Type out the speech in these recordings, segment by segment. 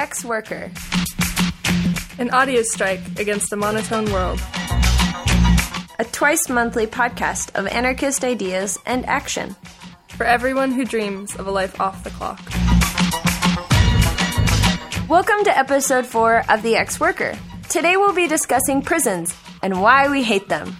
ex worker. An audio strike against the monotone world. A twice monthly podcast of anarchist ideas and action. For everyone who dreams of a life off the clock. Welcome to episode 4 of The Ex Worker. Today we'll be discussing prisons and why we hate them.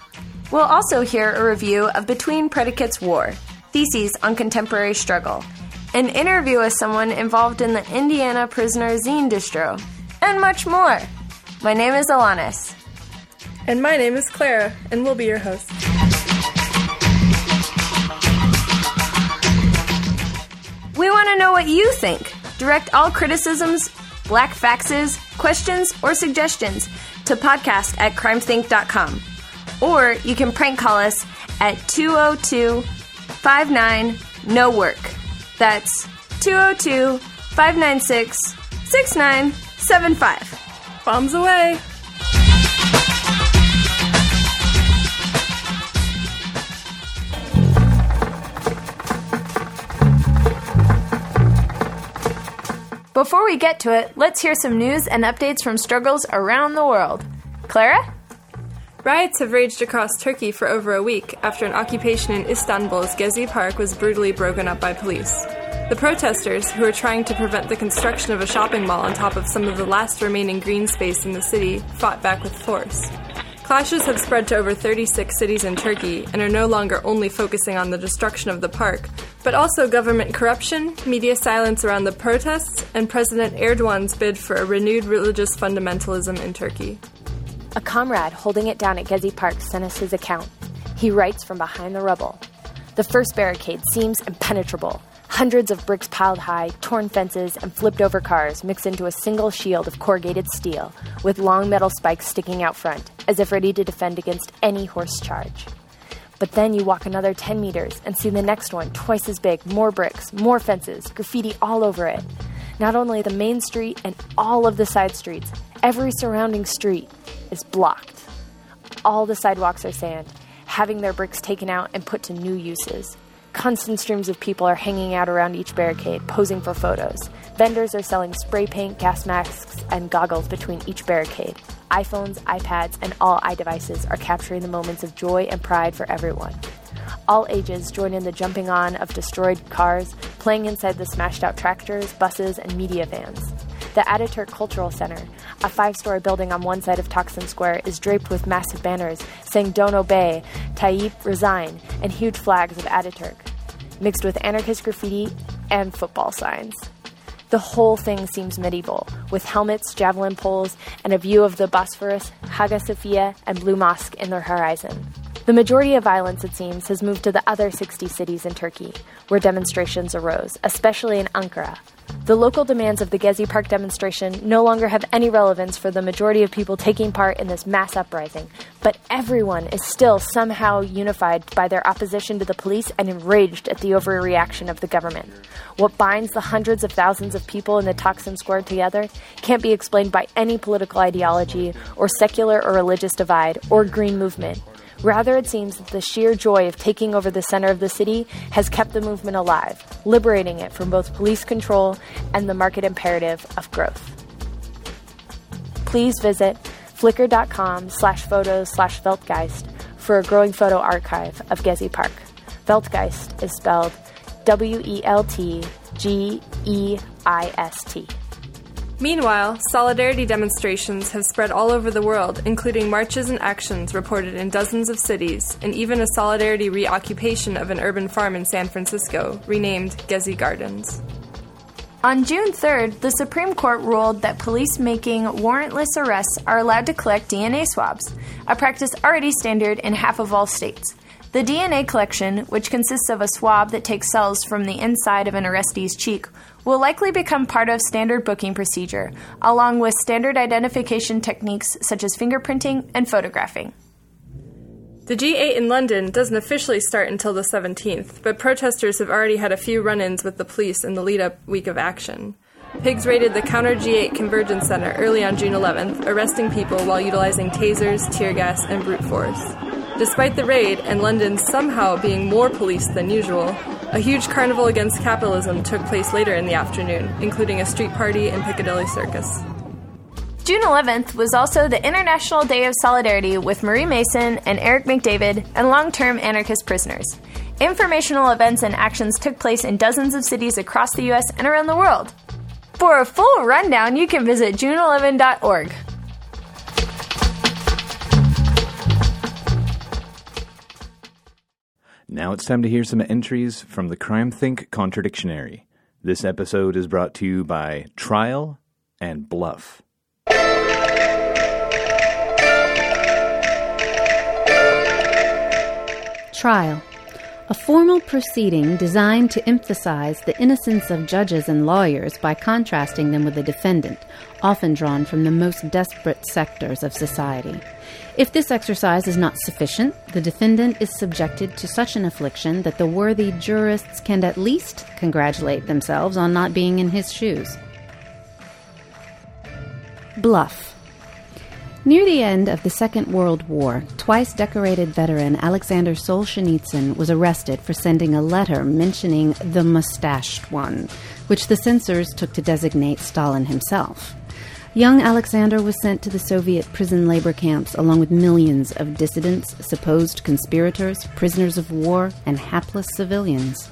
We'll also hear a review of Between Predicates War, Theses on Contemporary Struggle, an interview with someone involved in the Indiana Prisoner Zine distro, and much more. My name is Alanis. And my name is Clara, and we'll be your hosts. We want to know what you think. Direct all criticisms, black faxes, questions, or suggestions to podcast at crimethinc.com. Or you can prank call us at 202 59 No Work. That's 202 596 6975. Bombs away! Before we get to it, let's hear some news and updates from struggles around the world. Clara? Riots have raged across Turkey for over a week after an occupation in Istanbul's Gezi Park was brutally broken up by police. The protesters, who are trying to prevent the construction of a shopping mall on top of some of the last remaining green space in the city, fought back with force. Clashes have spread to over 36 cities in Turkey and are no longer only focusing on the destruction of the park, but also government corruption, media silence around the protests, and President Erdogan's bid for a renewed religious fundamentalism in Turkey. A comrade holding it down at Gezi Park sent us his account. He writes from behind the rubble. The first barricade seems impenetrable. Hundreds of bricks piled high, torn fences, and flipped over cars mix into a single shield of corrugated steel, with long metal spikes sticking out front, as if ready to defend against any horse charge. But then you walk another 10 meters and see the next one, twice as big, more bricks, more fences, graffiti all over it. Not only the main street and all of the side streets, every surrounding street is blocked. All the sidewalks are sand, having their bricks taken out and put to new uses. Constant streams of people are hanging out around each barricade, posing for photos. Vendors are selling spray paint, gas masks, and goggles between each barricade. iPhones, iPads, and all iDevices are capturing the moments of joy and pride for everyone. All ages join in the jumping on of destroyed cars, playing inside the smashed out tractors, buses, and media vans. The Ataturk Cultural Center, a five story building on one side of Taksim Square, is draped with massive banners saying Don't Obey, Tayyip Resign, and huge flags of Ataturk, mixed with anarchist graffiti and football signs. The whole thing seems medieval, with helmets, javelin poles, and a view of the Bosphorus, Hagia Sophia, and Blue Mosque in the horizon. The majority of violence, it seems, has moved to the other 60 cities in Turkey, where demonstrations arose, especially in Ankara. The local demands of the Gezi Park demonstration no longer have any relevance for the majority of people taking part in this mass uprising, but everyone is still somehow unified by their opposition to the police and enraged at the overreaction of the government. What binds the hundreds of thousands of people in the Taksim Square together can't be explained by any political ideology or secular or religious divide or green movement. Rather, it seems that the sheer joy of taking over the center of the city has kept the movement alive, liberating it from both police control and the market imperative of growth. Please visit flickr.com slash photos slash Weltgeist for a growing photo archive of Gezi Park. Weltgeist is spelled W E L T G E I S T. Meanwhile, solidarity demonstrations have spread all over the world, including marches and actions reported in dozens of cities, and even a solidarity reoccupation of an urban farm in San Francisco, renamed Gezi Gardens. On June 3rd, the Supreme Court ruled that police making warrantless arrests are allowed to collect DNA swabs, a practice already standard in half of all states. The DNA collection, which consists of a swab that takes cells from the inside of an arrestee's cheek, will likely become part of standard booking procedure, along with standard identification techniques such as fingerprinting and photographing. The G8 in London doesn't officially start until the 17th, but protesters have already had a few run ins with the police in the lead up week of action. Pigs raided the Counter G8 Convergence Center early on June 11th, arresting people while utilizing tasers, tear gas, and brute force. Despite the raid and London somehow being more policed than usual, a huge carnival against capitalism took place later in the afternoon, including a street party in Piccadilly Circus. June 11th was also the International Day of Solidarity with Marie Mason and Eric McDavid and long term anarchist prisoners. Informational events and actions took place in dozens of cities across the US and around the world. For a full rundown, you can visit june11.org. Now it's time to hear some entries from the CrimethInc Contradictionary. This episode is brought to you by Trial and Bluff. Trial. A formal proceeding designed to emphasize the innocence of judges and lawyers by contrasting them with the defendant, often drawn from the most desperate sectors of society. If this exercise is not sufficient, the defendant is subjected to such an affliction that the worthy jurists can at least congratulate themselves on not being in his shoes. Bluff. Near the end of the Second World War, twice decorated veteran Alexander Solzhenitsyn was arrested for sending a letter mentioning the mustached one, which the censors took to designate Stalin himself. Young Alexander was sent to the Soviet prison labor camps along with millions of dissidents, supposed conspirators, prisoners of war, and hapless civilians.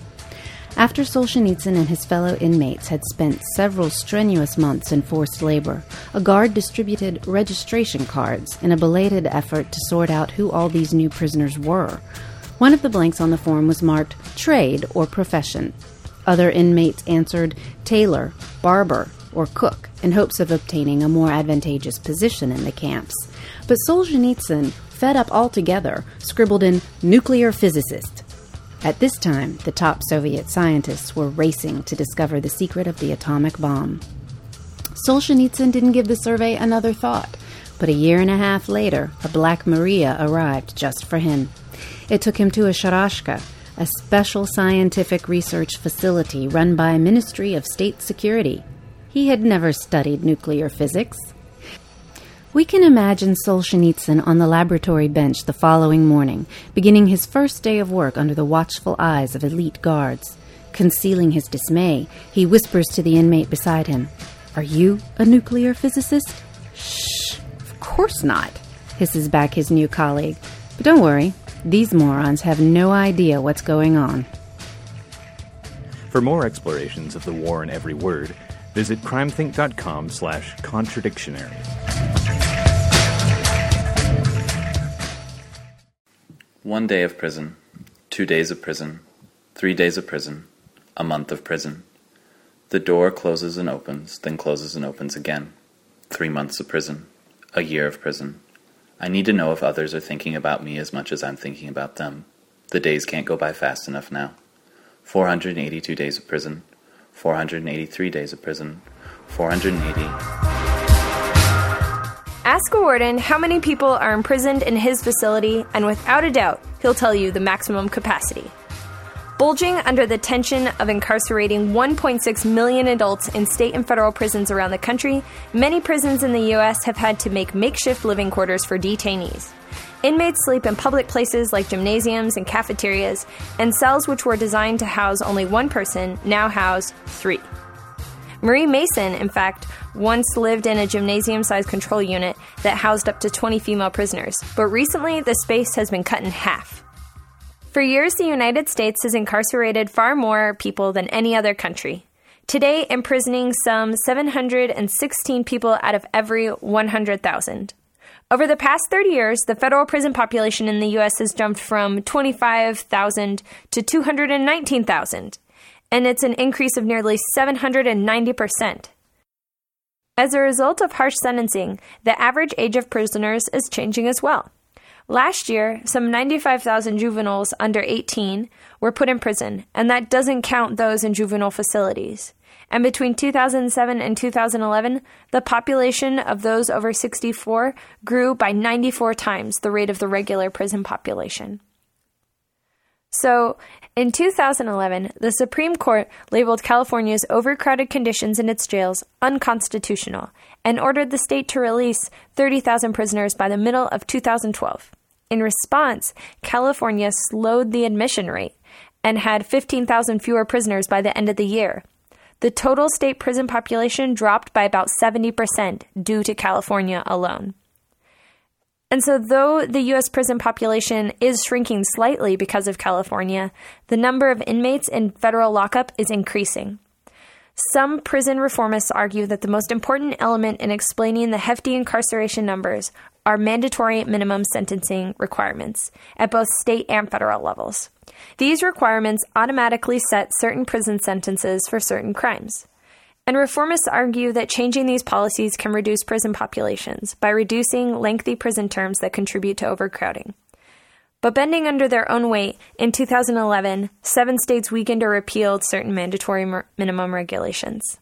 After Solzhenitsyn and his fellow inmates had spent several strenuous months in forced labor, a guard distributed registration cards in a belated effort to sort out who all these new prisoners were. One of the blanks on the form was marked trade or profession. Other inmates answered tailor, barber, or cook in hopes of obtaining a more advantageous position in the camps. But Solzhenitsyn, fed up altogether, scribbled in nuclear physicist at this time, the top Soviet scientists were racing to discover the secret of the atomic bomb. Solzhenitsyn didn't give the survey another thought, but a year and a half later, a Black Maria arrived just for him. It took him to a Sharashka, a special scientific research facility run by Ministry of State Security. He had never studied nuclear physics. We can imagine Solzhenitsyn on the laboratory bench the following morning, beginning his first day of work under the watchful eyes of elite guards. Concealing his dismay, he whispers to the inmate beside him, Are you a nuclear physicist? Shh, of course not, hisses back his new colleague. But don't worry, these morons have no idea what's going on. For more explorations of the war in every word, visit crimethinc.com slash contradictionary. One day of prison, two days of prison, three days of prison, a month of prison. The door closes and opens, then closes and opens again. Three months of prison, a year of prison. I need to know if others are thinking about me as much as I'm thinking about them. The days can't go by fast enough now. 482 days of prison, 483 days of prison, 480. Ask a warden how many people are imprisoned in his facility, and without a doubt, he'll tell you the maximum capacity. Bulging under the tension of incarcerating 1.6 million adults in state and federal prisons around the country, many prisons in the U.S. have had to make makeshift living quarters for detainees. Inmates sleep in public places like gymnasiums and cafeterias, and cells which were designed to house only one person now house three. Marie Mason, in fact, once lived in a gymnasium sized control unit that housed up to 20 female prisoners, but recently the space has been cut in half. For years, the United States has incarcerated far more people than any other country. Today, imprisoning some 716 people out of every 100,000. Over the past 30 years, the federal prison population in the U.S. has jumped from 25,000 to 219,000 and it's an increase of nearly 790%. As a result of harsh sentencing, the average age of prisoners is changing as well. Last year, some 95,000 juveniles under 18 were put in prison, and that doesn't count those in juvenile facilities. And between 2007 and 2011, the population of those over 64 grew by 94 times the rate of the regular prison population. So, in 2011, the Supreme Court labeled California's overcrowded conditions in its jails unconstitutional and ordered the state to release 30,000 prisoners by the middle of 2012. In response, California slowed the admission rate and had 15,000 fewer prisoners by the end of the year. The total state prison population dropped by about 70% due to California alone. And so, though the U.S. prison population is shrinking slightly because of California, the number of inmates in federal lockup is increasing. Some prison reformists argue that the most important element in explaining the hefty incarceration numbers are mandatory minimum sentencing requirements at both state and federal levels. These requirements automatically set certain prison sentences for certain crimes. And reformists argue that changing these policies can reduce prison populations by reducing lengthy prison terms that contribute to overcrowding. But bending under their own weight, in 2011, seven states weakened or repealed certain mandatory minimum regulations.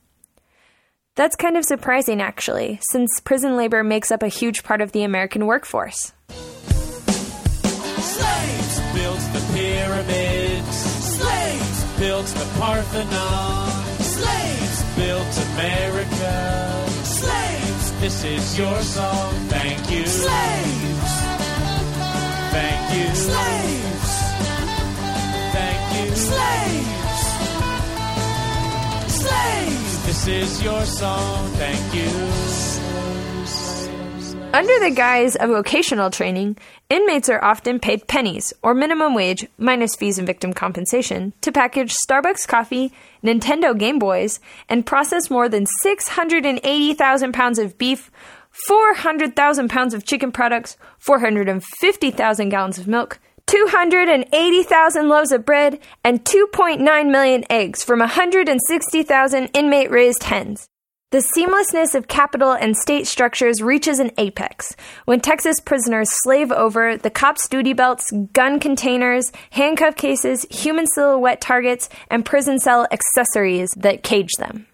That's kind of surprising, actually, since prison labor makes up a huge part of the American workforce. The pyramids. Slaves built the Parthenon. Slaves built America. Slaves, this is your song. Thank you. Slaves. Thank you. Slaves. Thank you. Slaves. Slaves. This is your song. Thank you. Under the guise of vocational training, inmates are often paid pennies, or minimum wage, minus fees and victim compensation, to package Starbucks coffee, Nintendo Game Boys, and process more than 680,000 pounds of beef, 400,000 pounds of chicken products, 450,000 gallons of milk, 280,000 loaves of bread, and 2.9 million eggs from 160,000 inmate raised hens. The seamlessness of capital and state structures reaches an apex when Texas prisoners slave over the cops' duty belts, gun containers, handcuff cases, human silhouette targets, and prison cell accessories that cage them.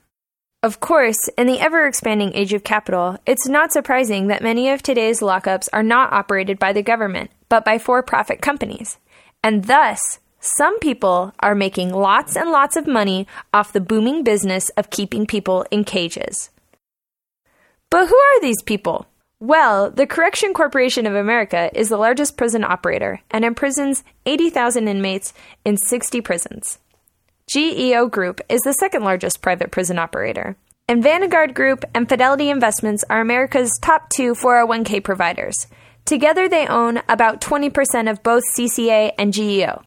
Of course, in the ever expanding age of capital, it's not surprising that many of today's lockups are not operated by the government, but by for profit companies. And thus, some people are making lots and lots of money off the booming business of keeping people in cages. But who are these people? Well, the Correction Corporation of America is the largest prison operator and imprisons 80,000 inmates in 60 prisons. GEO Group is the second largest private prison operator. And Vanguard Group and Fidelity Investments are America's top two 401k providers. Together, they own about 20% of both CCA and GEO.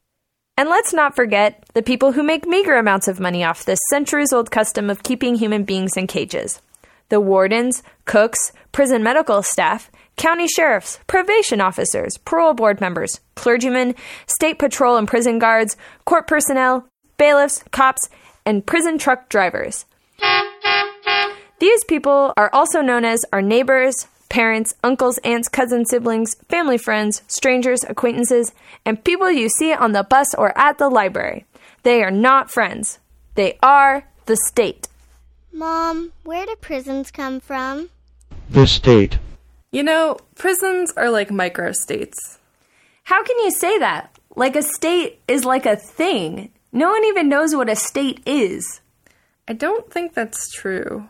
And let's not forget the people who make meager amounts of money off this centuries old custom of keeping human beings in cages the wardens, cooks, prison medical staff, county sheriffs, probation officers, parole board members, clergymen, state patrol and prison guards, court personnel, bailiffs, cops, and prison truck drivers. These people are also known as our neighbors, parents, uncles, aunts, cousins, siblings, family friends, strangers, acquaintances, and people you see on the bus or at the library. They are not friends. They are the state. Mom, where do prisons come from? The state. You know, prisons are like microstates. How can you say that? Like a state is like a thing. No one even knows what a state is. I don't think that's true.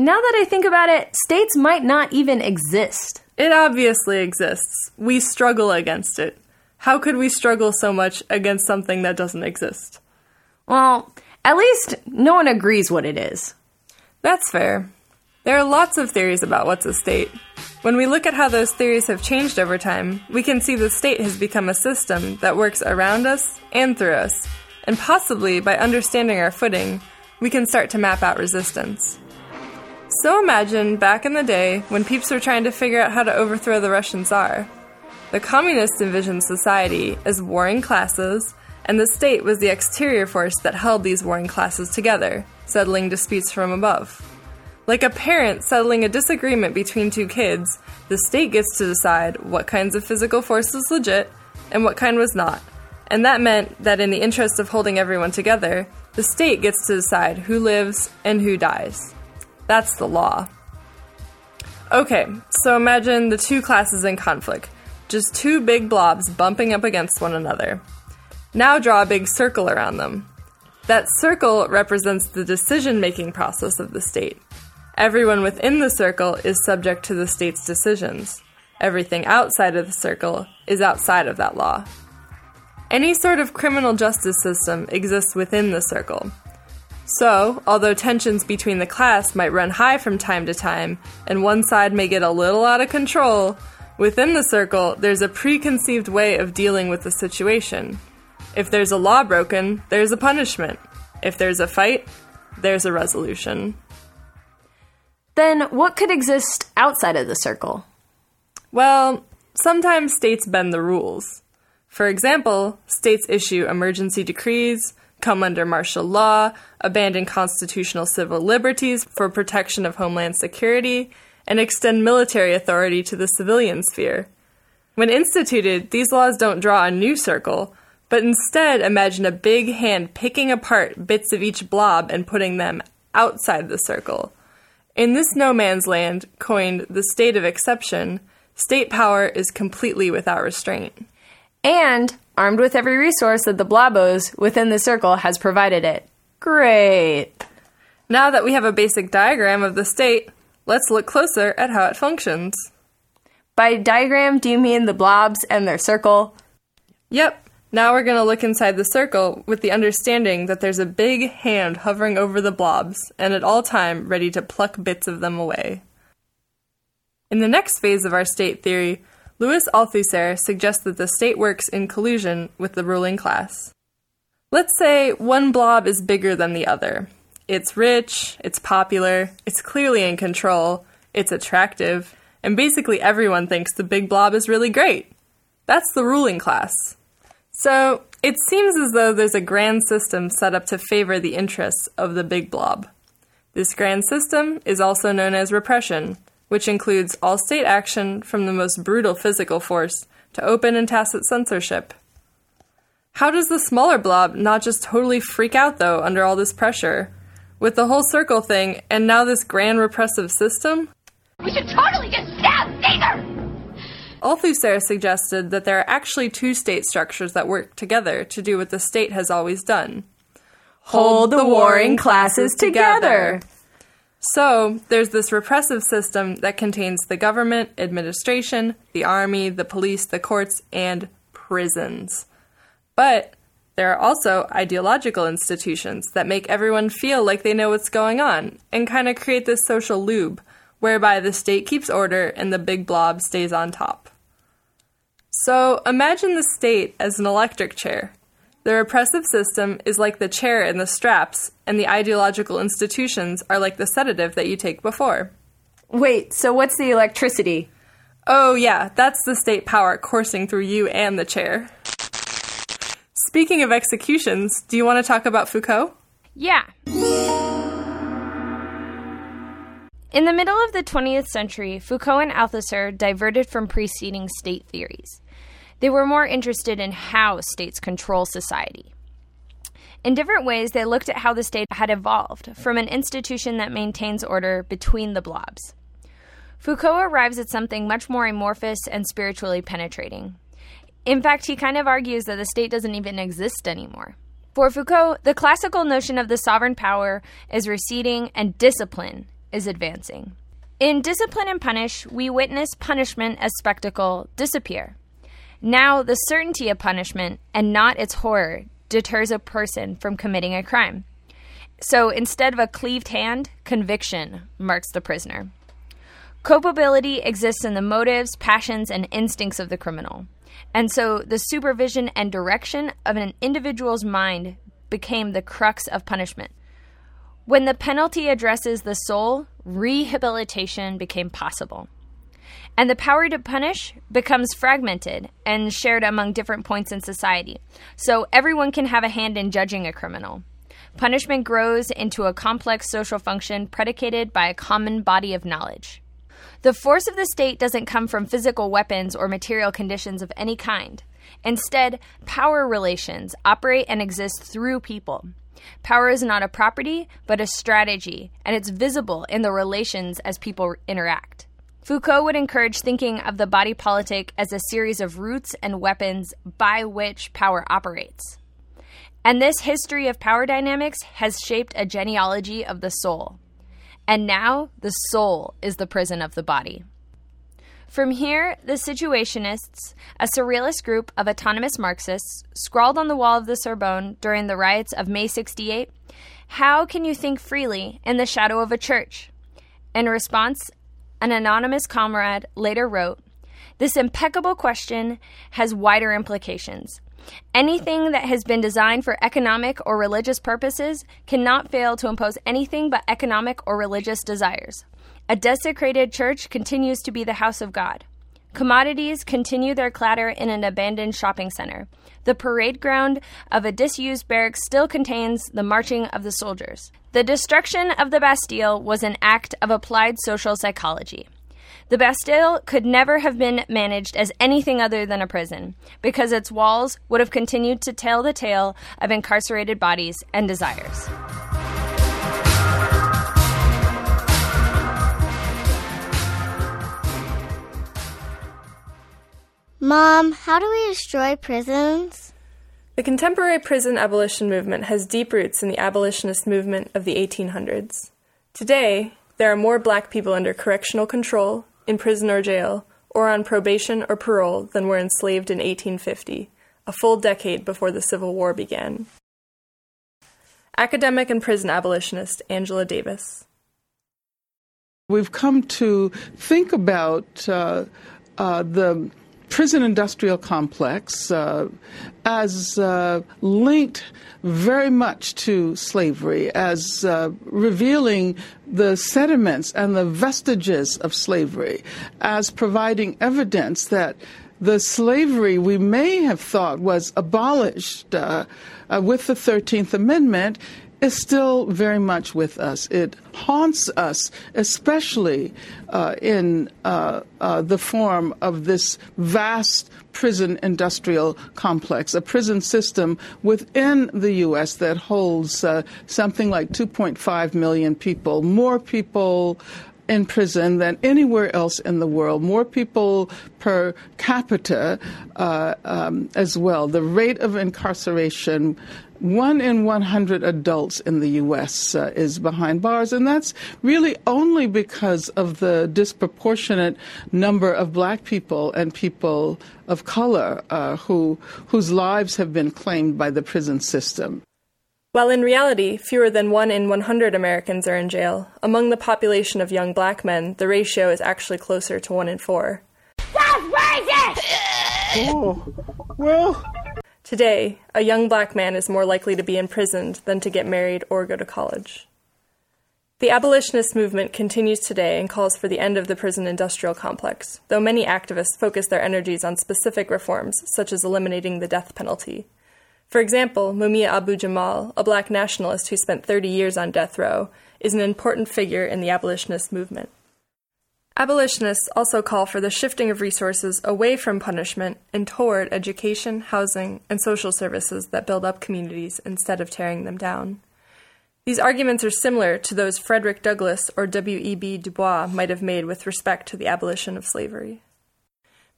Now that I think about it, states might not even exist. It obviously exists. We struggle against it. How could we struggle so much against something that doesn't exist? Well, at least no one agrees what it is. That's fair. There are lots of theories about what's a state. When we look at how those theories have changed over time, we can see the state has become a system that works around us and through us. And possibly by understanding our footing, we can start to map out resistance. So imagine back in the day when peeps were trying to figure out how to overthrow the Russian Tsar. The communists envisioned society as warring classes, and the state was the exterior force that held these warring classes together, settling disputes from above. Like a parent settling a disagreement between two kids, the state gets to decide what kinds of physical force was legit and what kind was not. And that meant that in the interest of holding everyone together, the state gets to decide who lives and who dies. That's the law. Okay, so imagine the two classes in conflict. Just two big blobs bumping up against one another. Now draw a big circle around them. That circle represents the decision making process of the state. Everyone within the circle is subject to the state's decisions. Everything outside of the circle is outside of that law. Any sort of criminal justice system exists within the circle. So, although tensions between the class might run high from time to time, and one side may get a little out of control, within the circle there's a preconceived way of dealing with the situation. If there's a law broken, there's a punishment. If there's a fight, there's a resolution. Then what could exist outside of the circle? Well, sometimes states bend the rules. For example, states issue emergency decrees, come under martial law, abandon constitutional civil liberties for protection of homeland security, and extend military authority to the civilian sphere. When instituted, these laws don't draw a new circle, but instead imagine a big hand picking apart bits of each blob and putting them outside the circle. In this no man's land, coined the state of exception, state power is completely without restraint. And armed with every resource that the Blobos within the circle has provided it. Great. Now that we have a basic diagram of the state, let's look closer at how it functions. By diagram, do you mean the blobs and their circle? Yep. Now we're going to look inside the circle with the understanding that there's a big hand hovering over the blobs and at all time ready to pluck bits of them away. In the next phase of our state theory, Louis Althusser suggests that the state works in collusion with the ruling class. Let's say one blob is bigger than the other. It's rich, it's popular, it's clearly in control, it's attractive, and basically everyone thinks the big blob is really great. That's the ruling class. So, it seems as though there's a grand system set up to favor the interests of the big blob. This grand system is also known as repression, which includes all state action from the most brutal physical force to open and tacit censorship. How does the smaller blob not just totally freak out, though, under all this pressure? With the whole circle thing and now this grand repressive system? We should totally just stab Caesar! Althusser suggested that there are actually two state structures that work together to do what the state has always done hold the warring classes together. So, there's this repressive system that contains the government, administration, the army, the police, the courts, and prisons. But there are also ideological institutions that make everyone feel like they know what's going on and kind of create this social lube whereby the state keeps order and the big blob stays on top. So imagine the state as an electric chair. The repressive system is like the chair and the straps, and the ideological institutions are like the sedative that you take before. Wait, so what's the electricity? Oh, yeah, that's the state power coursing through you and the chair. Speaking of executions, do you want to talk about Foucault? Yeah. In the middle of the 20th century, Foucault and Althusser diverted from preceding state theories. They were more interested in how states control society. In different ways, they looked at how the state had evolved from an institution that maintains order between the blobs. Foucault arrives at something much more amorphous and spiritually penetrating. In fact, he kind of argues that the state doesn't even exist anymore. For Foucault, the classical notion of the sovereign power is receding and discipline is advancing. In Discipline and Punish, we witness punishment as spectacle disappear. Now, the certainty of punishment and not its horror deters a person from committing a crime. So instead of a cleaved hand, conviction marks the prisoner. Culpability exists in the motives, passions, and instincts of the criminal. And so the supervision and direction of an individual's mind became the crux of punishment. When the penalty addresses the soul, rehabilitation became possible. And the power to punish becomes fragmented and shared among different points in society. So everyone can have a hand in judging a criminal. Punishment grows into a complex social function predicated by a common body of knowledge. The force of the state doesn't come from physical weapons or material conditions of any kind. Instead, power relations operate and exist through people. Power is not a property, but a strategy, and it's visible in the relations as people interact. Foucault would encourage thinking of the body politic as a series of roots and weapons by which power operates. And this history of power dynamics has shaped a genealogy of the soul. And now the soul is the prison of the body. From here, the Situationists, a surrealist group of autonomous Marxists, scrawled on the wall of the Sorbonne during the riots of May 68 How can you think freely in the shadow of a church? In response, an anonymous comrade later wrote This impeccable question has wider implications. Anything that has been designed for economic or religious purposes cannot fail to impose anything but economic or religious desires. A desecrated church continues to be the house of God. Commodities continue their clatter in an abandoned shopping center. The parade ground of a disused barracks still contains the marching of the soldiers. The destruction of the Bastille was an act of applied social psychology. The Bastille could never have been managed as anything other than a prison, because its walls would have continued to tell the tale of incarcerated bodies and desires. Mom, how do we destroy prisons? The contemporary prison abolition movement has deep roots in the abolitionist movement of the 1800s. Today, there are more black people under correctional control, in prison or jail, or on probation or parole than were enslaved in 1850, a full decade before the Civil War began. Academic and prison abolitionist Angela Davis. We've come to think about uh, uh, the prison industrial complex uh, as uh, linked very much to slavery, as uh, revealing the sediments and the vestiges of slavery, as providing evidence that the slavery we may have thought was abolished uh, uh, with the 13th Amendment is still very much with us. It haunts us, especially uh, in uh, uh, the form of this vast prison industrial complex, a prison system within the U.S. that holds uh, something like 2.5 million people, more people in prison than anywhere else in the world, more people per capita uh, um, as well. The rate of incarceration one in 100 adults in the U.S. Uh, is behind bars, and that's really only because of the disproportionate number of black people and people of color uh, who, whose lives have been claimed by the prison system. While in reality, fewer than 1 in 100 Americans are in jail, among the population of young black men, the ratio is actually closer to 1 in 4. That's racist! Oh, well. Today, a young black man is more likely to be imprisoned than to get married or go to college. The abolitionist movement continues today and calls for the end of the prison industrial complex, though many activists focus their energies on specific reforms, such as eliminating the death penalty. For example, Mumia Abu Jamal, a black nationalist who spent 30 years on death row, is an important figure in the abolitionist movement. Abolitionists also call for the shifting of resources away from punishment and toward education, housing, and social services that build up communities instead of tearing them down. These arguments are similar to those Frederick Douglass or W.E.B. Du Bois might have made with respect to the abolition of slavery.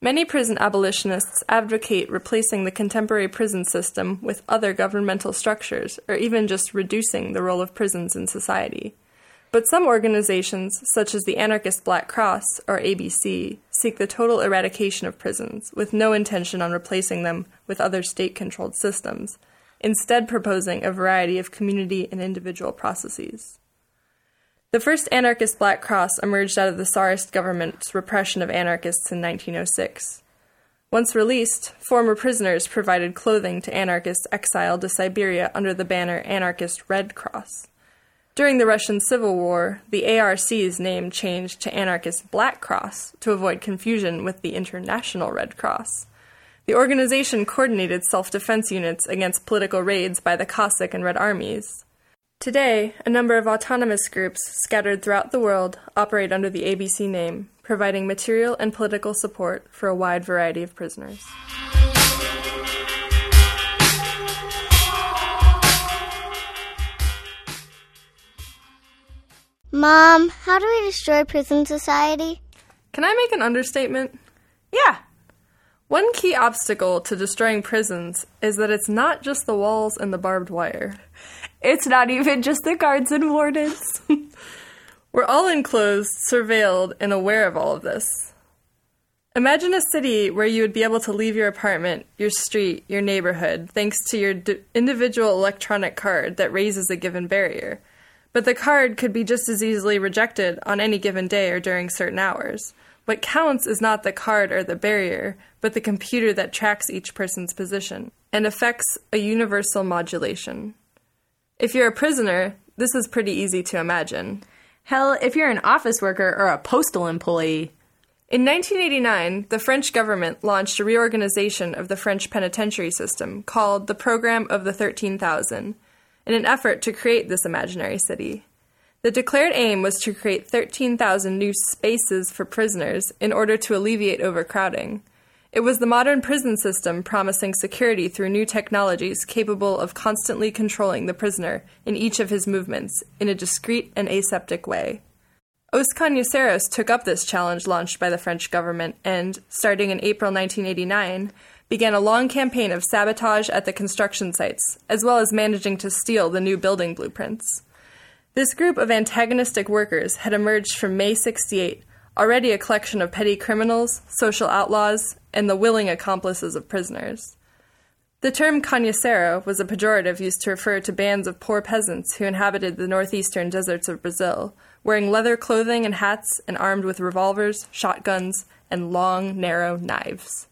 Many prison abolitionists advocate replacing the contemporary prison system with other governmental structures, or even just reducing the role of prisons in society. But some organizations, such as the Anarchist Black Cross, or ABC, seek the total eradication of prisons, with no intention on replacing them with other state controlled systems, instead, proposing a variety of community and individual processes. The first anarchist Black Cross emerged out of the Tsarist government's repression of anarchists in 1906. Once released, former prisoners provided clothing to anarchists exiled to Siberia under the banner Anarchist Red Cross. During the Russian Civil War, the ARC's name changed to Anarchist Black Cross to avoid confusion with the International Red Cross. The organization coordinated self defense units against political raids by the Cossack and Red Armies. Today, a number of autonomous groups scattered throughout the world operate under the ABC name, providing material and political support for a wide variety of prisoners. Mom, how do we destroy prison society? Can I make an understatement? Yeah. One key obstacle to destroying prisons is that it's not just the walls and the barbed wire. It's not even just the guards and wardens. We're all enclosed, surveilled, and aware of all of this. Imagine a city where you would be able to leave your apartment, your street, your neighborhood, thanks to your d- individual electronic card that raises a given barrier. But the card could be just as easily rejected on any given day or during certain hours. What counts is not the card or the barrier, but the computer that tracks each person's position and affects a universal modulation. If you're a prisoner, this is pretty easy to imagine. Hell, if you're an office worker or a postal employee. In 1989, the French government launched a reorganization of the French penitentiary system called the Program of the 13,000 in an effort to create this imaginary city. The declared aim was to create 13,000 new spaces for prisoners in order to alleviate overcrowding. It was the modern prison system promising security through new technologies capable of constantly controlling the prisoner in each of his movements in a discreet and aseptic way. Os Cangaceiros took up this challenge launched by the French government and, starting in April 1989, began a long campaign of sabotage at the construction sites, as well as managing to steal the new building blueprints. This group of antagonistic workers had emerged from May 68, already a collection of petty criminals, social outlaws, and the willing accomplices of prisoners. The term cangaceiro was a pejorative used to refer to bands of poor peasants who inhabited the northeastern deserts of Brazil, wearing leather clothing and hats and armed with revolvers, shotguns, and long, narrow knives.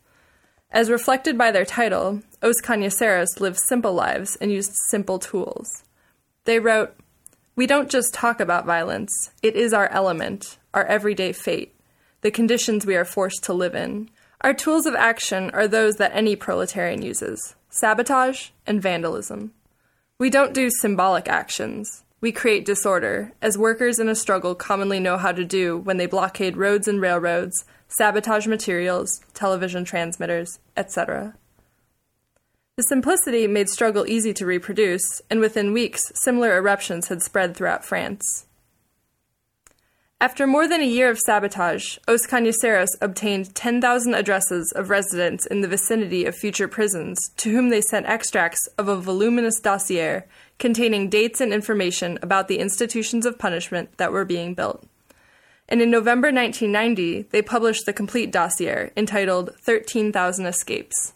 As reflected by their title, Os Cangaceiros lived simple lives and used simple tools. They wrote, We don't just talk about violence, it is our element, our everyday fate, the conditions we are forced to live in. Our tools of action are those that any proletarian uses sabotage and vandalism. We don't do symbolic actions. We create disorder, as workers in a struggle commonly know how to do when they blockade roads and railroads, sabotage materials, television transmitters, etc. The simplicity made struggle easy to reproduce, and within weeks, similar eruptions had spread throughout France. After more than a year of sabotage, Os Cangaceiros obtained 10,000 addresses of residents in the vicinity of future prisons to whom they sent extracts of a voluminous dossier containing dates and information about the institutions of punishment that were being built. And in November 1990, they published the complete dossier entitled 13,000 Escapes.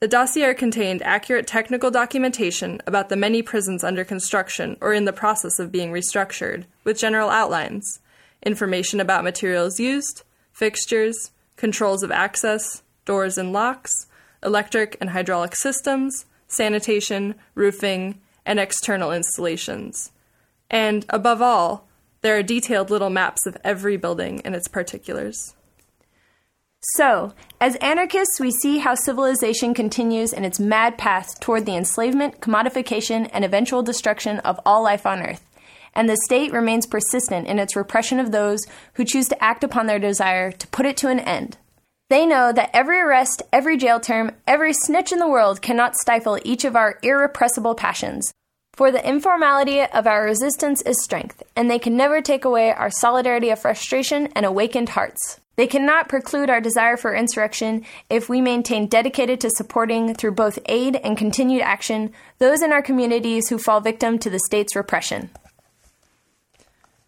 The dossier contained accurate technical documentation about the many prisons under construction or in the process of being restructured, with general outlines information about materials used, fixtures, controls of access, doors and locks, electric and hydraulic systems, sanitation, roofing, and external installations. And above all, there are detailed little maps of every building and its particulars. So, as anarchists, we see how civilization continues in its mad path toward the enslavement, commodification, and eventual destruction of all life on Earth and the state remains persistent in its repression of those who choose to act upon their desire to put it to an end. They know that every arrest, every jail term, every snitch in the world cannot stifle each of our irrepressible passions. For the informality of our resistance is strength, and they can never take away our solidarity of frustration and awakened hearts. They cannot preclude our desire for insurrection if we maintain dedicated to supporting, through both aid and continued action, those in our communities who fall victim to the state's repression.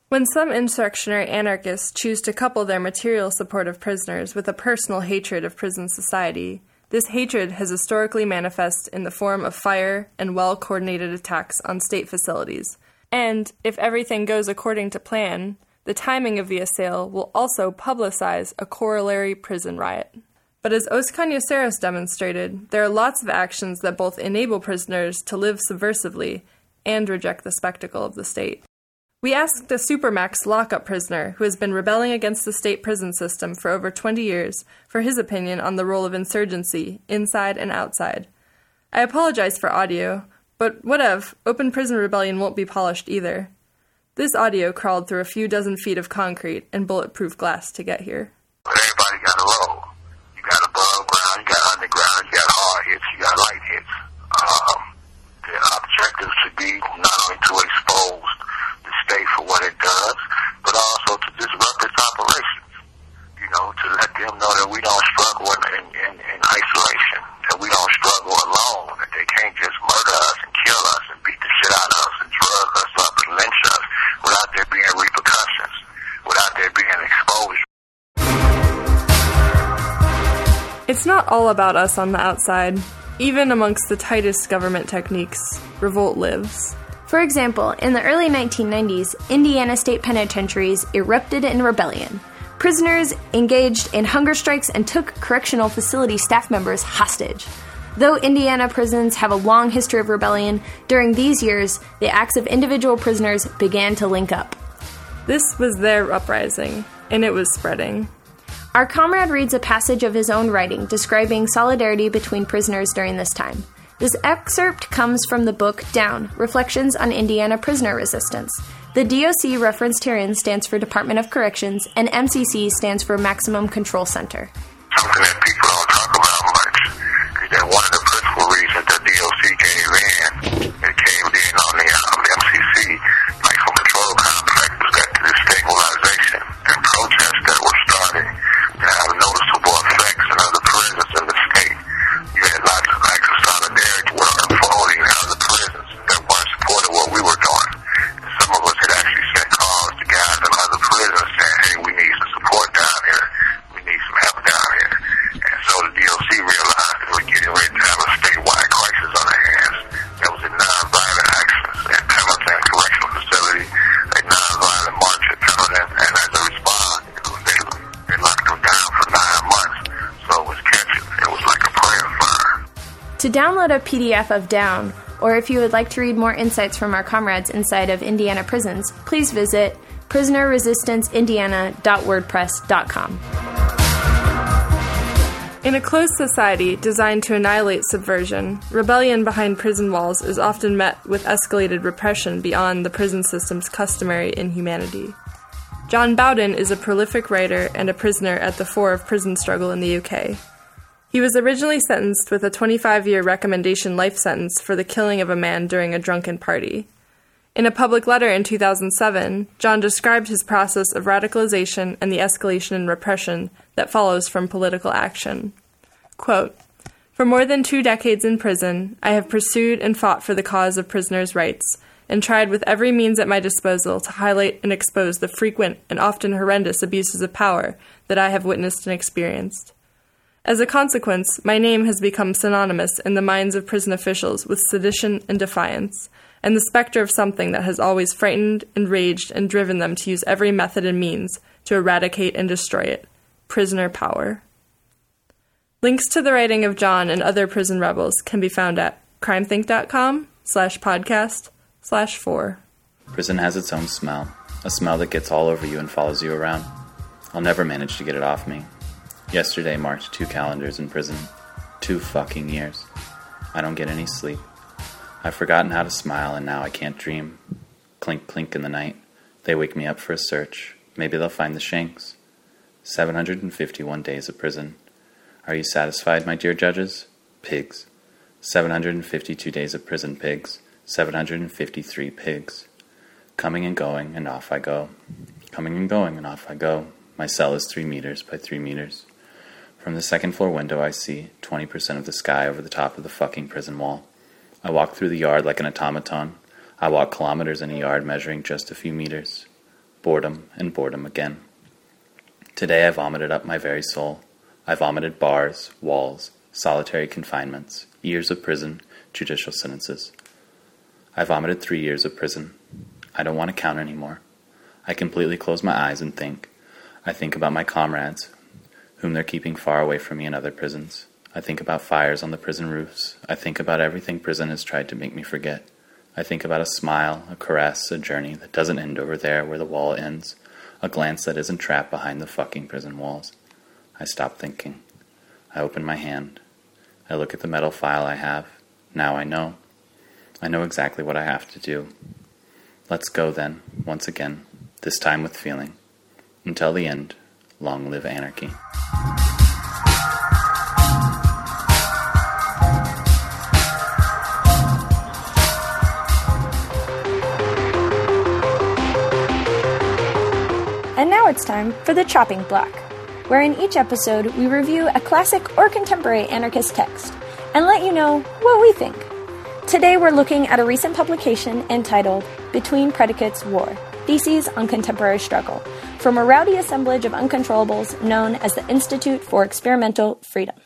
When some insurrectionary anarchists choose to couple their material support of prisoners with a personal hatred of prison society, this hatred has historically manifested in the form of fire and well coordinated attacks on state facilities. And, if everything goes according to plan, the timing of the assail will also publicize a corollary prison riot. But as Os Cangaceiros demonstrated, there are lots of actions that both enable prisoners to live subversively and reject the spectacle of the state. We asked a Supermax lockup prisoner who has been rebelling against the state prison system for over 20 years for his opinion on the role of insurgency, inside and outside. I apologize for audio, but what of? Open prison rebellion won't be polished either. This audio crawled through a few dozen feet of concrete and bulletproof glass to get here. Everybody got a role. You got above ground, you got underground, you got hard hits, you got light hits. Um, the objective should be not only to expose state for what it does, but also to disrupt its operations. You know, to let them know that we don't struggle in, in, in, isolation, that we don't struggle alone, that they can't just murder us and kill us and beat the shit out of us and drug us up and lynch us without there being repercussions, without there being exposure. It's not all about us on the outside. Even amongst the tightest government techniques, revolt lives. For example, in the early 1990s, Indiana state penitentiaries erupted in rebellion. Prisoners engaged in hunger strikes and took correctional facility staff members hostage. Though Indiana prisons have a long history of rebellion, during these years, the acts of individual prisoners began to link up. This was their uprising, and it was spreading. Our comrade reads a passage of his own writing describing solidarity between prisoners during this time. This excerpt comes from the book Down Reflections on Indiana Prisoner Resistance. The DOC referenced herein stands for Department of Corrections, and MCC stands for Maximum Control Center. Something that people don't talk about much is that one of the To download a PDF of Down, or if you would like to read more insights from our comrades inside of Indiana prisons, please visit prisonerresistanceindiana.wordpress.com. In a closed society designed to annihilate subversion, rebellion behind prison walls is often met with escalated repression beyond the prison system's customary inhumanity. John Bowden is a prolific writer and a prisoner at the fore of prison struggle in the UK. He was originally sentenced with a 25 year recommendation life sentence for the killing of a man during a drunken party. In a public letter in 2007, John described his process of radicalization and the escalation in repression that follows from political action. Quote, For more than two decades in prison, I have pursued and fought for the cause of prisoners' rights, and tried with every means at my disposal to highlight and expose the frequent and often horrendous abuses of power that I have witnessed and experienced. As a consequence, my name has become synonymous in the minds of prison officials with sedition and defiance, and the specter of something that has always frightened, enraged, and driven them to use every method and means to eradicate and destroy it prisoner power. Links to the writing of John and other prison rebels can be found at crimethinc.com slash podcast slash four. Prison has its own smell, a smell that gets all over you and follows you around. I'll never manage to get it off me. Yesterday marked two calendars in prison. Two fucking years. I don't get any sleep. I've forgotten how to smile and now I can't dream. Clink clink in the night. They wake me up for a search. Maybe they'll find the shanks. 751 days of prison. Are you satisfied, my dear judges? Pigs. 752 days of prison, pigs. 753 pigs. Coming and going, and off I go. Coming and going, and off I go. My cell is three meters by three meters. From the second floor window, I see 20% of the sky over the top of the fucking prison wall. I walk through the yard like an automaton. I walk kilometers in a yard measuring just a few meters. Boredom and boredom again. Today I vomited up my very soul. I vomited bars, walls, solitary confinements, years of prison, judicial sentences. I vomited three years of prison. I don't want to count anymore. I completely close my eyes and think. I think about my comrades, whom they're keeping far away from me in other prisons. I think about fires on the prison roofs. I think about everything prison has tried to make me forget. I think about a smile, a caress, a journey that doesn't end over there where the wall ends, a glance that isn't trapped behind the fucking prison walls. I stop thinking. I open my hand. I look at the metal file I have. Now I know. I know exactly what I have to do. Let's go then, once again, this time with feeling. Until the end, long live anarchy. And now it's time for the chopping block, where in each episode we review a classic or contemporary anarchist text and let you know what we think. Today we're looking at a recent publication entitled Between Predicates War Theses on Contemporary Struggle, from a rowdy assemblage of uncontrollables known as the Institute for Experimental Freedom.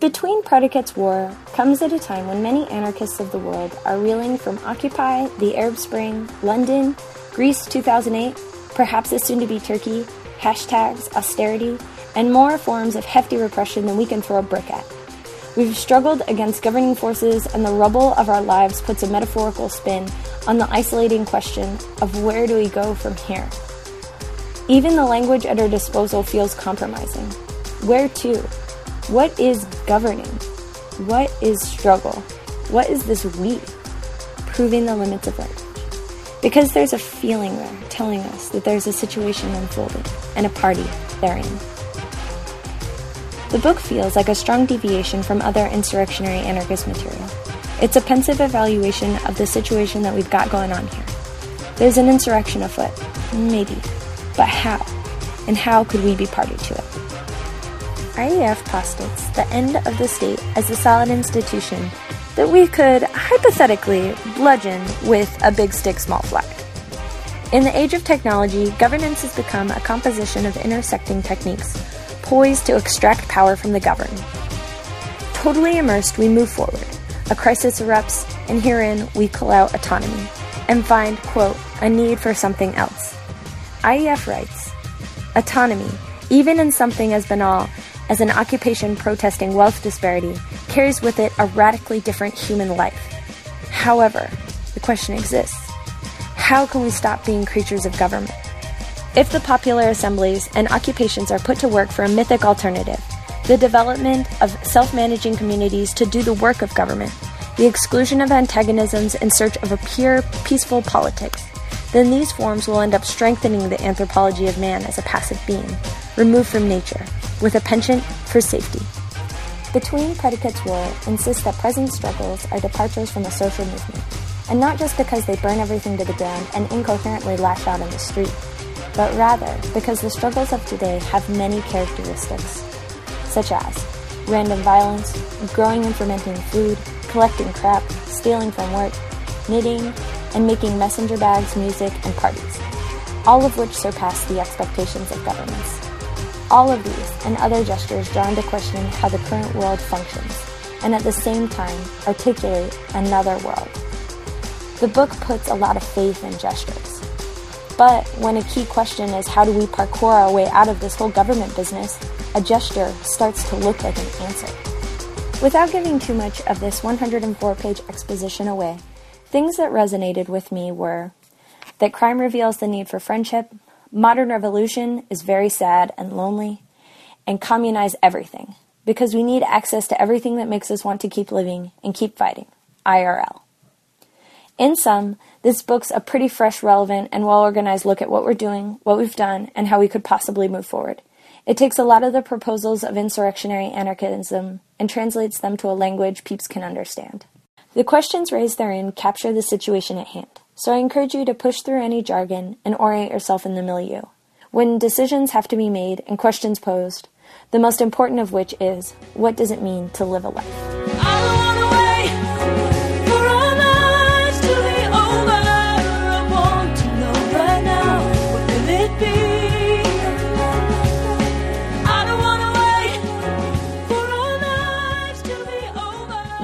Between Predicates War comes at a time when many anarchists of the world are reeling from Occupy, the Arab Spring, London, Greece 2008, perhaps as soon to be Turkey, hashtags, austerity, and more forms of hefty repression than we can throw a brick at. We've struggled against governing forces, and the rubble of our lives puts a metaphorical spin on the isolating question of where do we go from here? Even the language at our disposal feels compromising. Where to? What is governing? What is struggle? What is this we? Proving the limits of language. Because there's a feeling there telling us that there's a situation unfolding and a party therein. The book feels like a strong deviation from other insurrectionary anarchist material. It's a pensive evaluation of the situation that we've got going on here. There's an insurrection afoot, maybe, but how? And how could we be party to it? IEF postulates the end of the state as a solid institution that we could hypothetically bludgeon with a big stick, small flag. In the age of technology, governance has become a composition of intersecting techniques poised to extract power from the governed. Totally immersed, we move forward. A crisis erupts, and herein we call out autonomy and find, quote, a need for something else. IEF writes Autonomy, even in something as banal as an occupation protesting wealth disparity, carries with it a radically different human life. However, the question exists how can we stop being creatures of government? If the popular assemblies and occupations are put to work for a mythic alternative, the development of self managing communities to do the work of government, the exclusion of antagonisms in search of a pure, peaceful politics, then these forms will end up strengthening the anthropology of man as a passive being, removed from nature, with a penchant for safety. Between Predicates War insists that present struggles are departures from a social movement, and not just because they burn everything to the ground and incoherently lash out in the street but rather because the struggles of today have many characteristics, such as random violence, growing and fermenting food, collecting crap, stealing from work, knitting, and making messenger bags, music, and parties, all of which surpass the expectations of governments. All of these and other gestures draw into question how the current world functions, and at the same time articulate another world. The book puts a lot of faith in gestures. But when a key question is how do we parkour our way out of this whole government business, a gesture starts to look like an answer. Without giving too much of this 104 page exposition away, things that resonated with me were that crime reveals the need for friendship, modern revolution is very sad and lonely, and communize everything because we need access to everything that makes us want to keep living and keep fighting. IRL. In sum, this book's a pretty fresh, relevant, and well organized look at what we're doing, what we've done, and how we could possibly move forward. It takes a lot of the proposals of insurrectionary anarchism and translates them to a language peeps can understand. The questions raised therein capture the situation at hand, so I encourage you to push through any jargon and orient yourself in the milieu. When decisions have to be made and questions posed, the most important of which is what does it mean to live a life?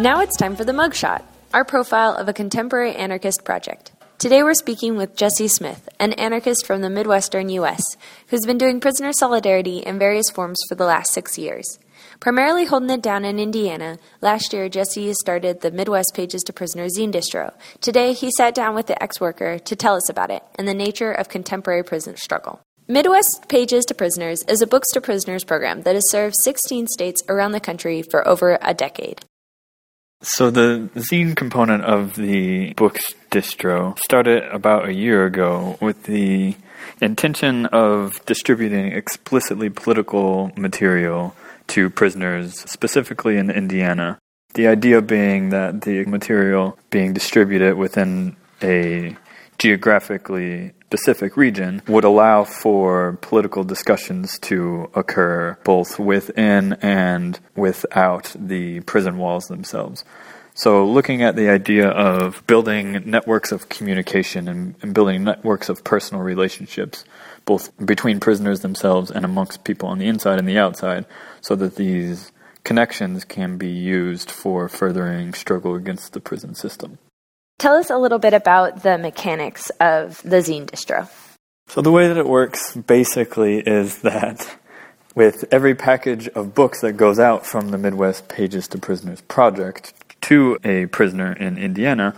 Now it's time for the mugshot, our profile of a contemporary anarchist project. Today we're speaking with Jesse Smith, an anarchist from the Midwestern U.S., who's been doing prisoner solidarity in various forms for the last six years. Primarily holding it down in Indiana, last year Jesse started the Midwest Pages to Prisoners zine distro. Today he sat down with the ex worker to tell us about it and the nature of contemporary prison struggle. Midwest Pages to Prisoners is a Books to Prisoners program that has served 16 states around the country for over a decade. So the zine component of the books distro started about a year ago with the intention of distributing explicitly political material to prisoners, specifically in Indiana. The idea being that the material being distributed within a geographically specific region would allow for political discussions to occur both within and without the prison walls themselves. So, looking at the idea of building networks of communication and, and, building networks of personal relationships, both between prisoners themselves and amongst people on the inside and the outside, so that these connections can be used for furthering struggle against the prison system. Tell us a little bit about the mechanics of the zine distro. So, the way that it works basically is that with every package of books that goes out from the Midwest Pages to Prisoners project to a prisoner in Indiana,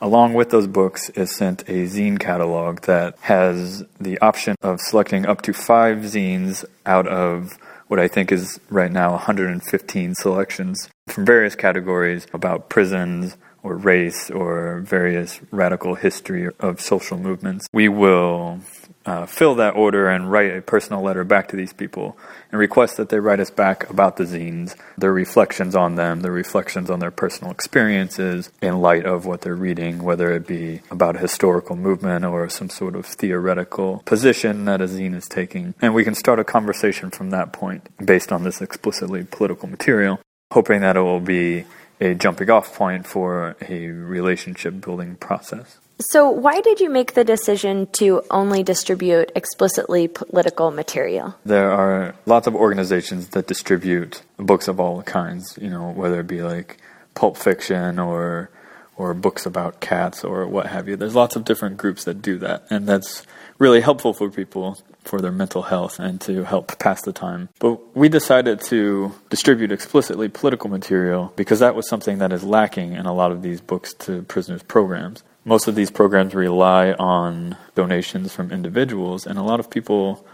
along with those books is sent a zine catalog that has the option of selecting up to five zines out of what I think is right now 115 selections from various categories about prisons or race or various radical history of social movements. We will uh, fill that order and write a personal letter back to these people and request that they write us back about the zines, their reflections on them, their reflections on their personal experiences in light of what they're reading, whether it be about a historical movement or some sort of theoretical position that a zine is taking. And we can start a conversation from that point based on this explicitly political material, hoping that it will be a jumping off point for a relationship building process. So, why did you make the decision to only distribute explicitly political material? There are lots of organizations that distribute books of all kinds, you know, whether it be like pulp fiction or or books about cats or what have you. There's lots of different groups that do that, and that's really helpful for people for their mental health and to help pass the time. But we decided to distribute explicitly political material because that was something that is lacking in a lot of these books to prisoners programs most of these programs rely on donations from individuals, and a lot of people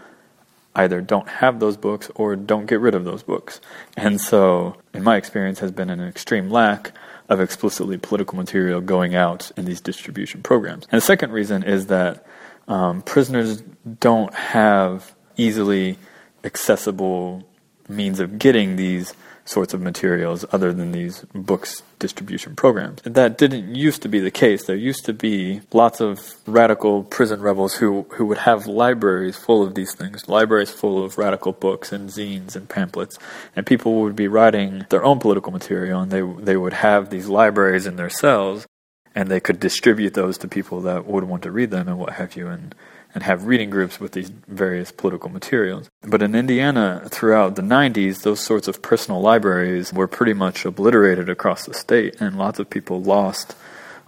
either don't have those books or don't get rid of those books. And so, in my experience, has been an extreme lack of explicitly political material going out in these distribution programs. And the second reason is that um, prisoners don't have easily accessible means of getting these sorts of materials other than these books distribution programs. That didn't used to be the case. There used to be lots of radical prison rebels who, who would have libraries full of these things, libraries full of radical books and zines and pamphlets, and people would be writing their own political material and they, they would have these libraries in their cells and they could distribute those to people that would want to read them and what have you. And and have reading groups with these various political materials. But in Indiana, throughout the 90s, those sorts of personal libraries were pretty much obliterated across the state, and lots of people lost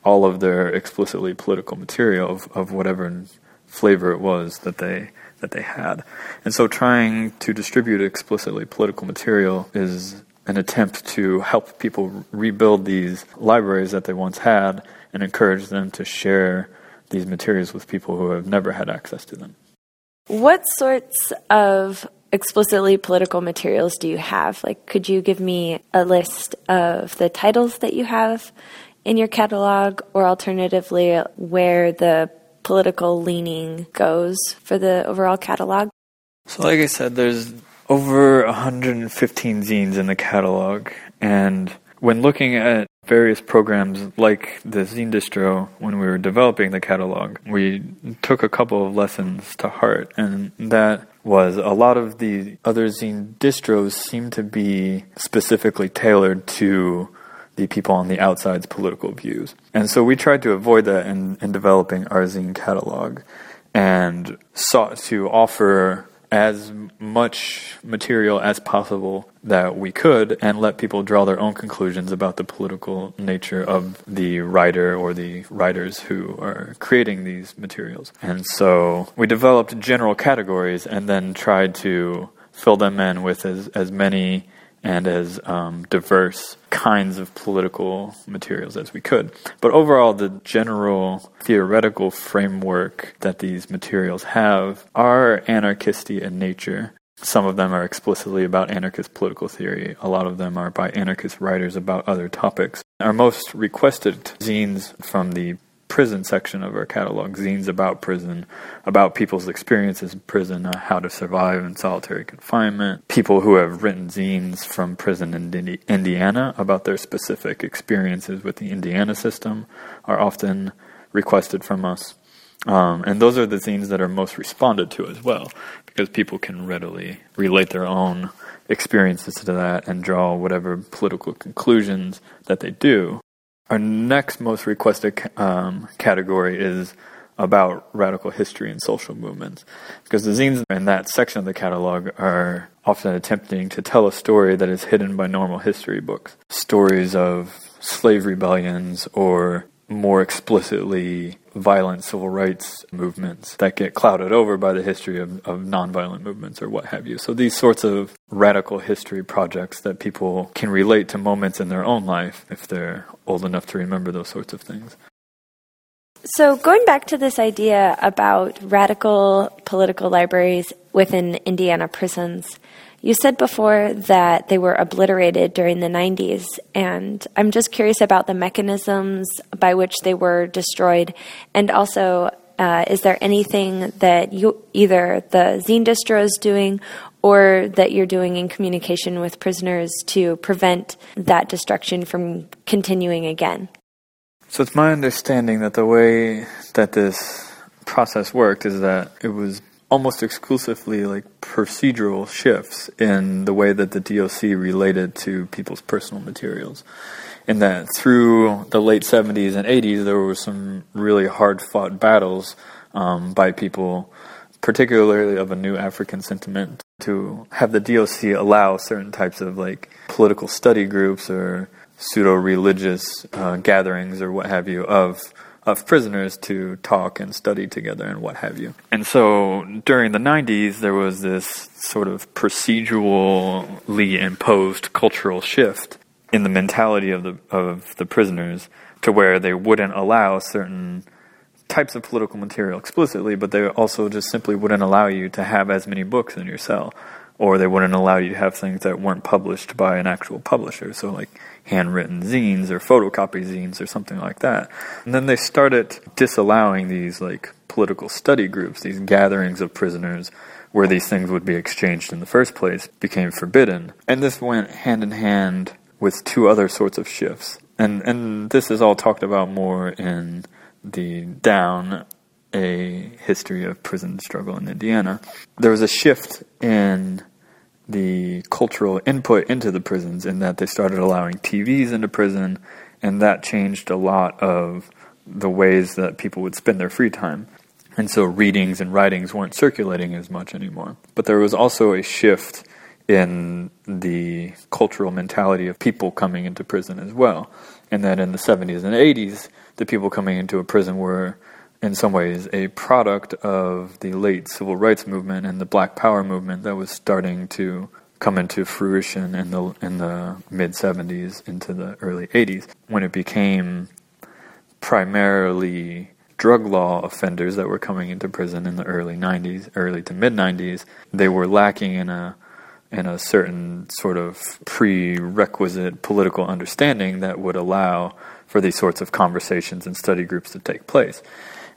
all of their explicitly political material of, of whatever flavor it was that they that they had. And so trying to distribute explicitly political material is an attempt to help people rebuild these libraries that they once had and encourage them to share these materials with people who have never had access to them. What sorts of explicitly political materials do you have? Like, could you give me a list of the titles that you have in your catalog, or alternatively, where the political leaning goes for the overall catalog? So, like I said, there's over 115 zines in the catalog, and when looking at various programs like the Zine Distro, when we were developing the catalog, we took a couple of lessons to heart, and that was a lot of the other Zine distros seem to be specifically tailored to the people on the outside's political views. And so we tried to avoid that in, in developing our zine catalog and sought to offer as much material as possible that we could and let people draw their own conclusions about the political nature of the writer or the writers who are creating these materials. And so we developed general categories and then tried to fill them in with as, as many and as um, diverse kinds of political materials as we could. But overall, the general theoretical framework that these materials have are anarchisty in nature. Some of them are explicitly about anarchist political theory. A lot of them are by anarchist writers about other topics. Our most requested zines from the prison section of our catalog, zines about prison, about people's experiences in prison, uh, how to survive in solitary confinement, people who have written zines from prison in Indiana about their specific experiences with the Indiana system are often requested from us. Um, and those are the zines that are most responded to as well, because people can readily relate their own experiences to that and draw whatever political conclusions that they do Our next most requested um, category is about radical history and social movements. Because the zines in that section of the catalog are often attempting to tell a story that is hidden by normal history books. Stories of slave rebellions or more explicitly violent civil rights movements that get clouded over by the history of, of nonviolent movements or what have you. So these sorts of radical history projects that people can relate to moments in their own life if they're old enough to remember those sorts of things. So, going back to this idea about radical political libraries within Indiana prisons, you said before that they were obliterated during the 90s, and I'm just curious about the mechanisms by which they were destroyed, and also uh, is there anything that you either the zine distro is doing or that you're doing in communication with prisoners to prevent that destruction from continuing again? So it's my understanding that the way that this process worked is that it was almost exclusively like procedural shifts in the way that the DOC related to people's personal materials. In that through the late 70s and 80s, there were some really hard fought battles um, by people, particularly of a new African sentiment, to have the DOC allow certain types of like political study groups or pseudo religious uh, gatherings or what have you of of prisoners to talk and study together and what have you. And so during the 90s, there was this sort of procedurally imposed cultural shift in the mentality of the of the prisoners to where they wouldn't allow certain types of political material explicitly, but they also just simply wouldn't allow you to have as many books in your cell, or they wouldn't allow you to have things that weren't published by an actual publisher. So like handwritten zines or photocopy zines or something like that. And then they started disallowing these like political study groups, these gatherings of prisoners where these things would be exchanged in the first place became forbidden. And this went hand in hand with two other sorts of shifts. And and this is all talked about more in the down a history of prison struggle in Indiana. There was a shift in the cultural input into the prisons in that they started allowing TVs into prison, and that changed a lot of the ways that people would spend their free time. And so readings and writings weren't circulating as much anymore. But there was also a shift in the cultural mentality of people coming into prison as well. And that in the 70s and 80s, the people coming into a prison were in some ways a product of the late civil rights movement and the black power movement that was starting to come into fruition in the in the mid 70s into the early 80s when it became primarily drug law offenders that were coming into prison in the early 90s early to mid 90s they were lacking in a in a certain sort of prerequisite political understanding that would allow for these sorts of conversations and study groups to take place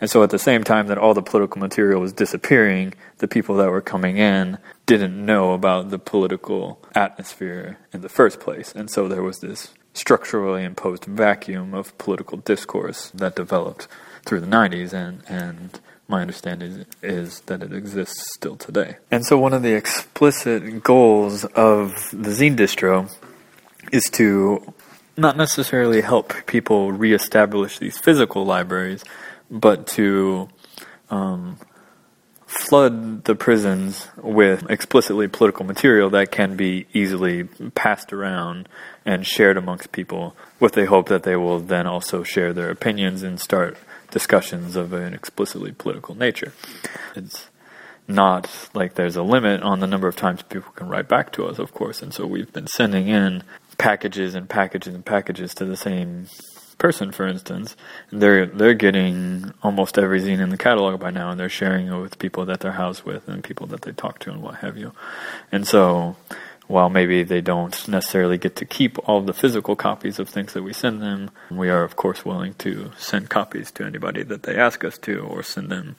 and so at the same time that all the political material was disappearing, the people that were coming in didn't know about the political atmosphere in the first place. And so there was this structurally imposed vacuum of political discourse that developed through the 90s and, and my understanding is that it exists still today. And so one of the explicit goals of the zine distro is to not necessarily help people reestablish these physical libraries, but to um, flood the prisons with explicitly political material that can be easily passed around and shared amongst people with the hope that they will then also share their opinions and start discussions of an explicitly political nature. It's not like there's a limit on the number of times people can write back to us, of course, and so we've been sending in packages and packages and packages to the same person, for instance, they're they're getting almost every zine in the catalog by now, and they're sharing it with people that they're housed with and people that they talk to and what have you. And so, while maybe they don't necessarily get to keep all the physical copies of things that we send them, we are of course willing to send copies to anybody that they ask us to, or send them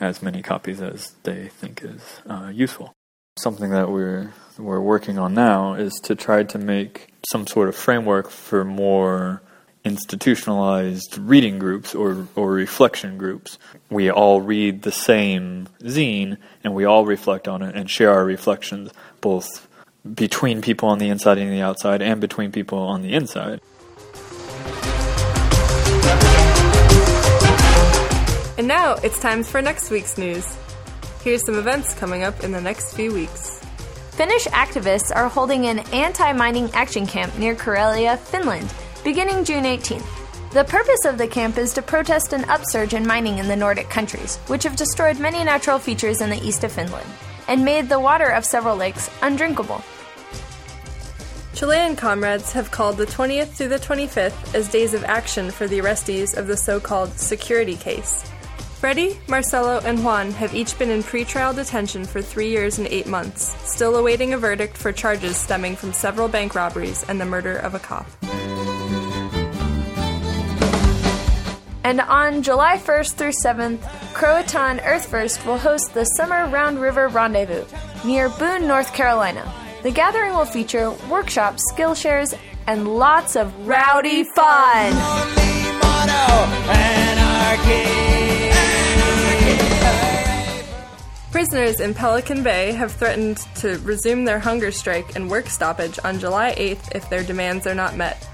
as many copies as they think is uh, useful. Something that we're we're working on now is to try to make some sort of framework for more institutionalized reading groups or, or reflection groups. We all read the same zine and we all reflect on it and share our reflections both between people on the inside and the outside and between people on the inside. And now it's time for next week's news. Here's some events coming up in the next few weeks. Finnish activists are holding an anti mining action camp near Karelia, Finland beginning June 18th. The purpose of the camp is to protest an upsurge in mining in the Nordic countries, which have destroyed many natural features in the east of Finland and made the water of several lakes undrinkable. Chilean comrades have called the 20th through the 25th as days of action for the arrestees of the so called security case. Freddy, Marcelo, and Juan have each been in pretrial detention for three years and eight months, still awaiting a verdict for charges stemming from several bank robberies and the murder of a cop. And on July 1st through 7th, Croatan Earth First will host the Summer Round River Rendezvous near Boone, North Carolina. The gathering will feature workshops, skill shares, and lots of rowdy fun. Prisoners in Pelican Bay have threatened to resume their hunger strike and work stoppage on July 8th if their demands are not met.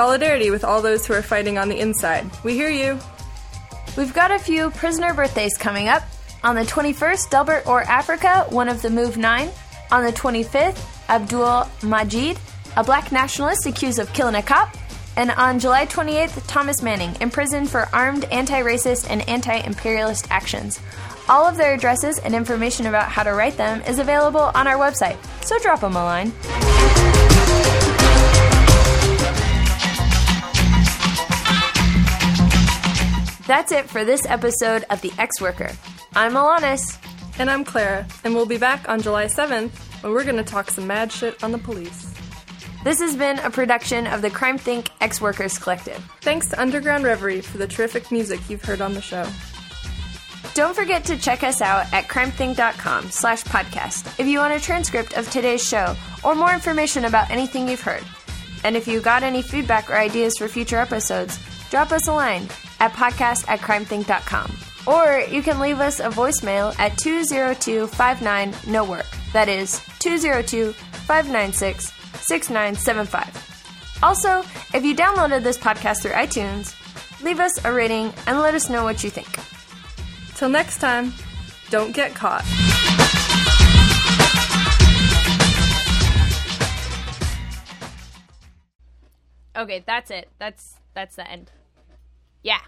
Solidarity with all those who are fighting on the inside. We hear you. We've got a few prisoner birthdays coming up. On the 21st, Delbert Orr Africa, one of the Move Nine. On the 25th, Abdul Majid, a black nationalist accused of killing a cop. And on July 28th, Thomas Manning, imprisoned for armed anti racist and anti imperialist actions. All of their addresses and information about how to write them is available on our website, so drop them a line. That's it for this episode of The Ex Worker. I'm Alanis. And I'm Clara, and we'll be back on July 7th when we're going to talk some mad shit on the police. This has been a production of the CrimethInc Ex Workers Collective. Thanks to Underground Reverie for the terrific music you've heard on the show. Don't forget to check us out at crimethinc.com slash podcast if you want a transcript of today's show or more information about anything you've heard. And if you got any feedback or ideas for future episodes, drop us a line at podcast at crimethinc.com. Or you can leave us a voicemail at 20259 no work. That is 202 596 6975. Also, if you downloaded this podcast through iTunes, leave us a rating and let us know what you think. Till next time, don't get caught. Okay, that's it. That's that's the end. Yeah.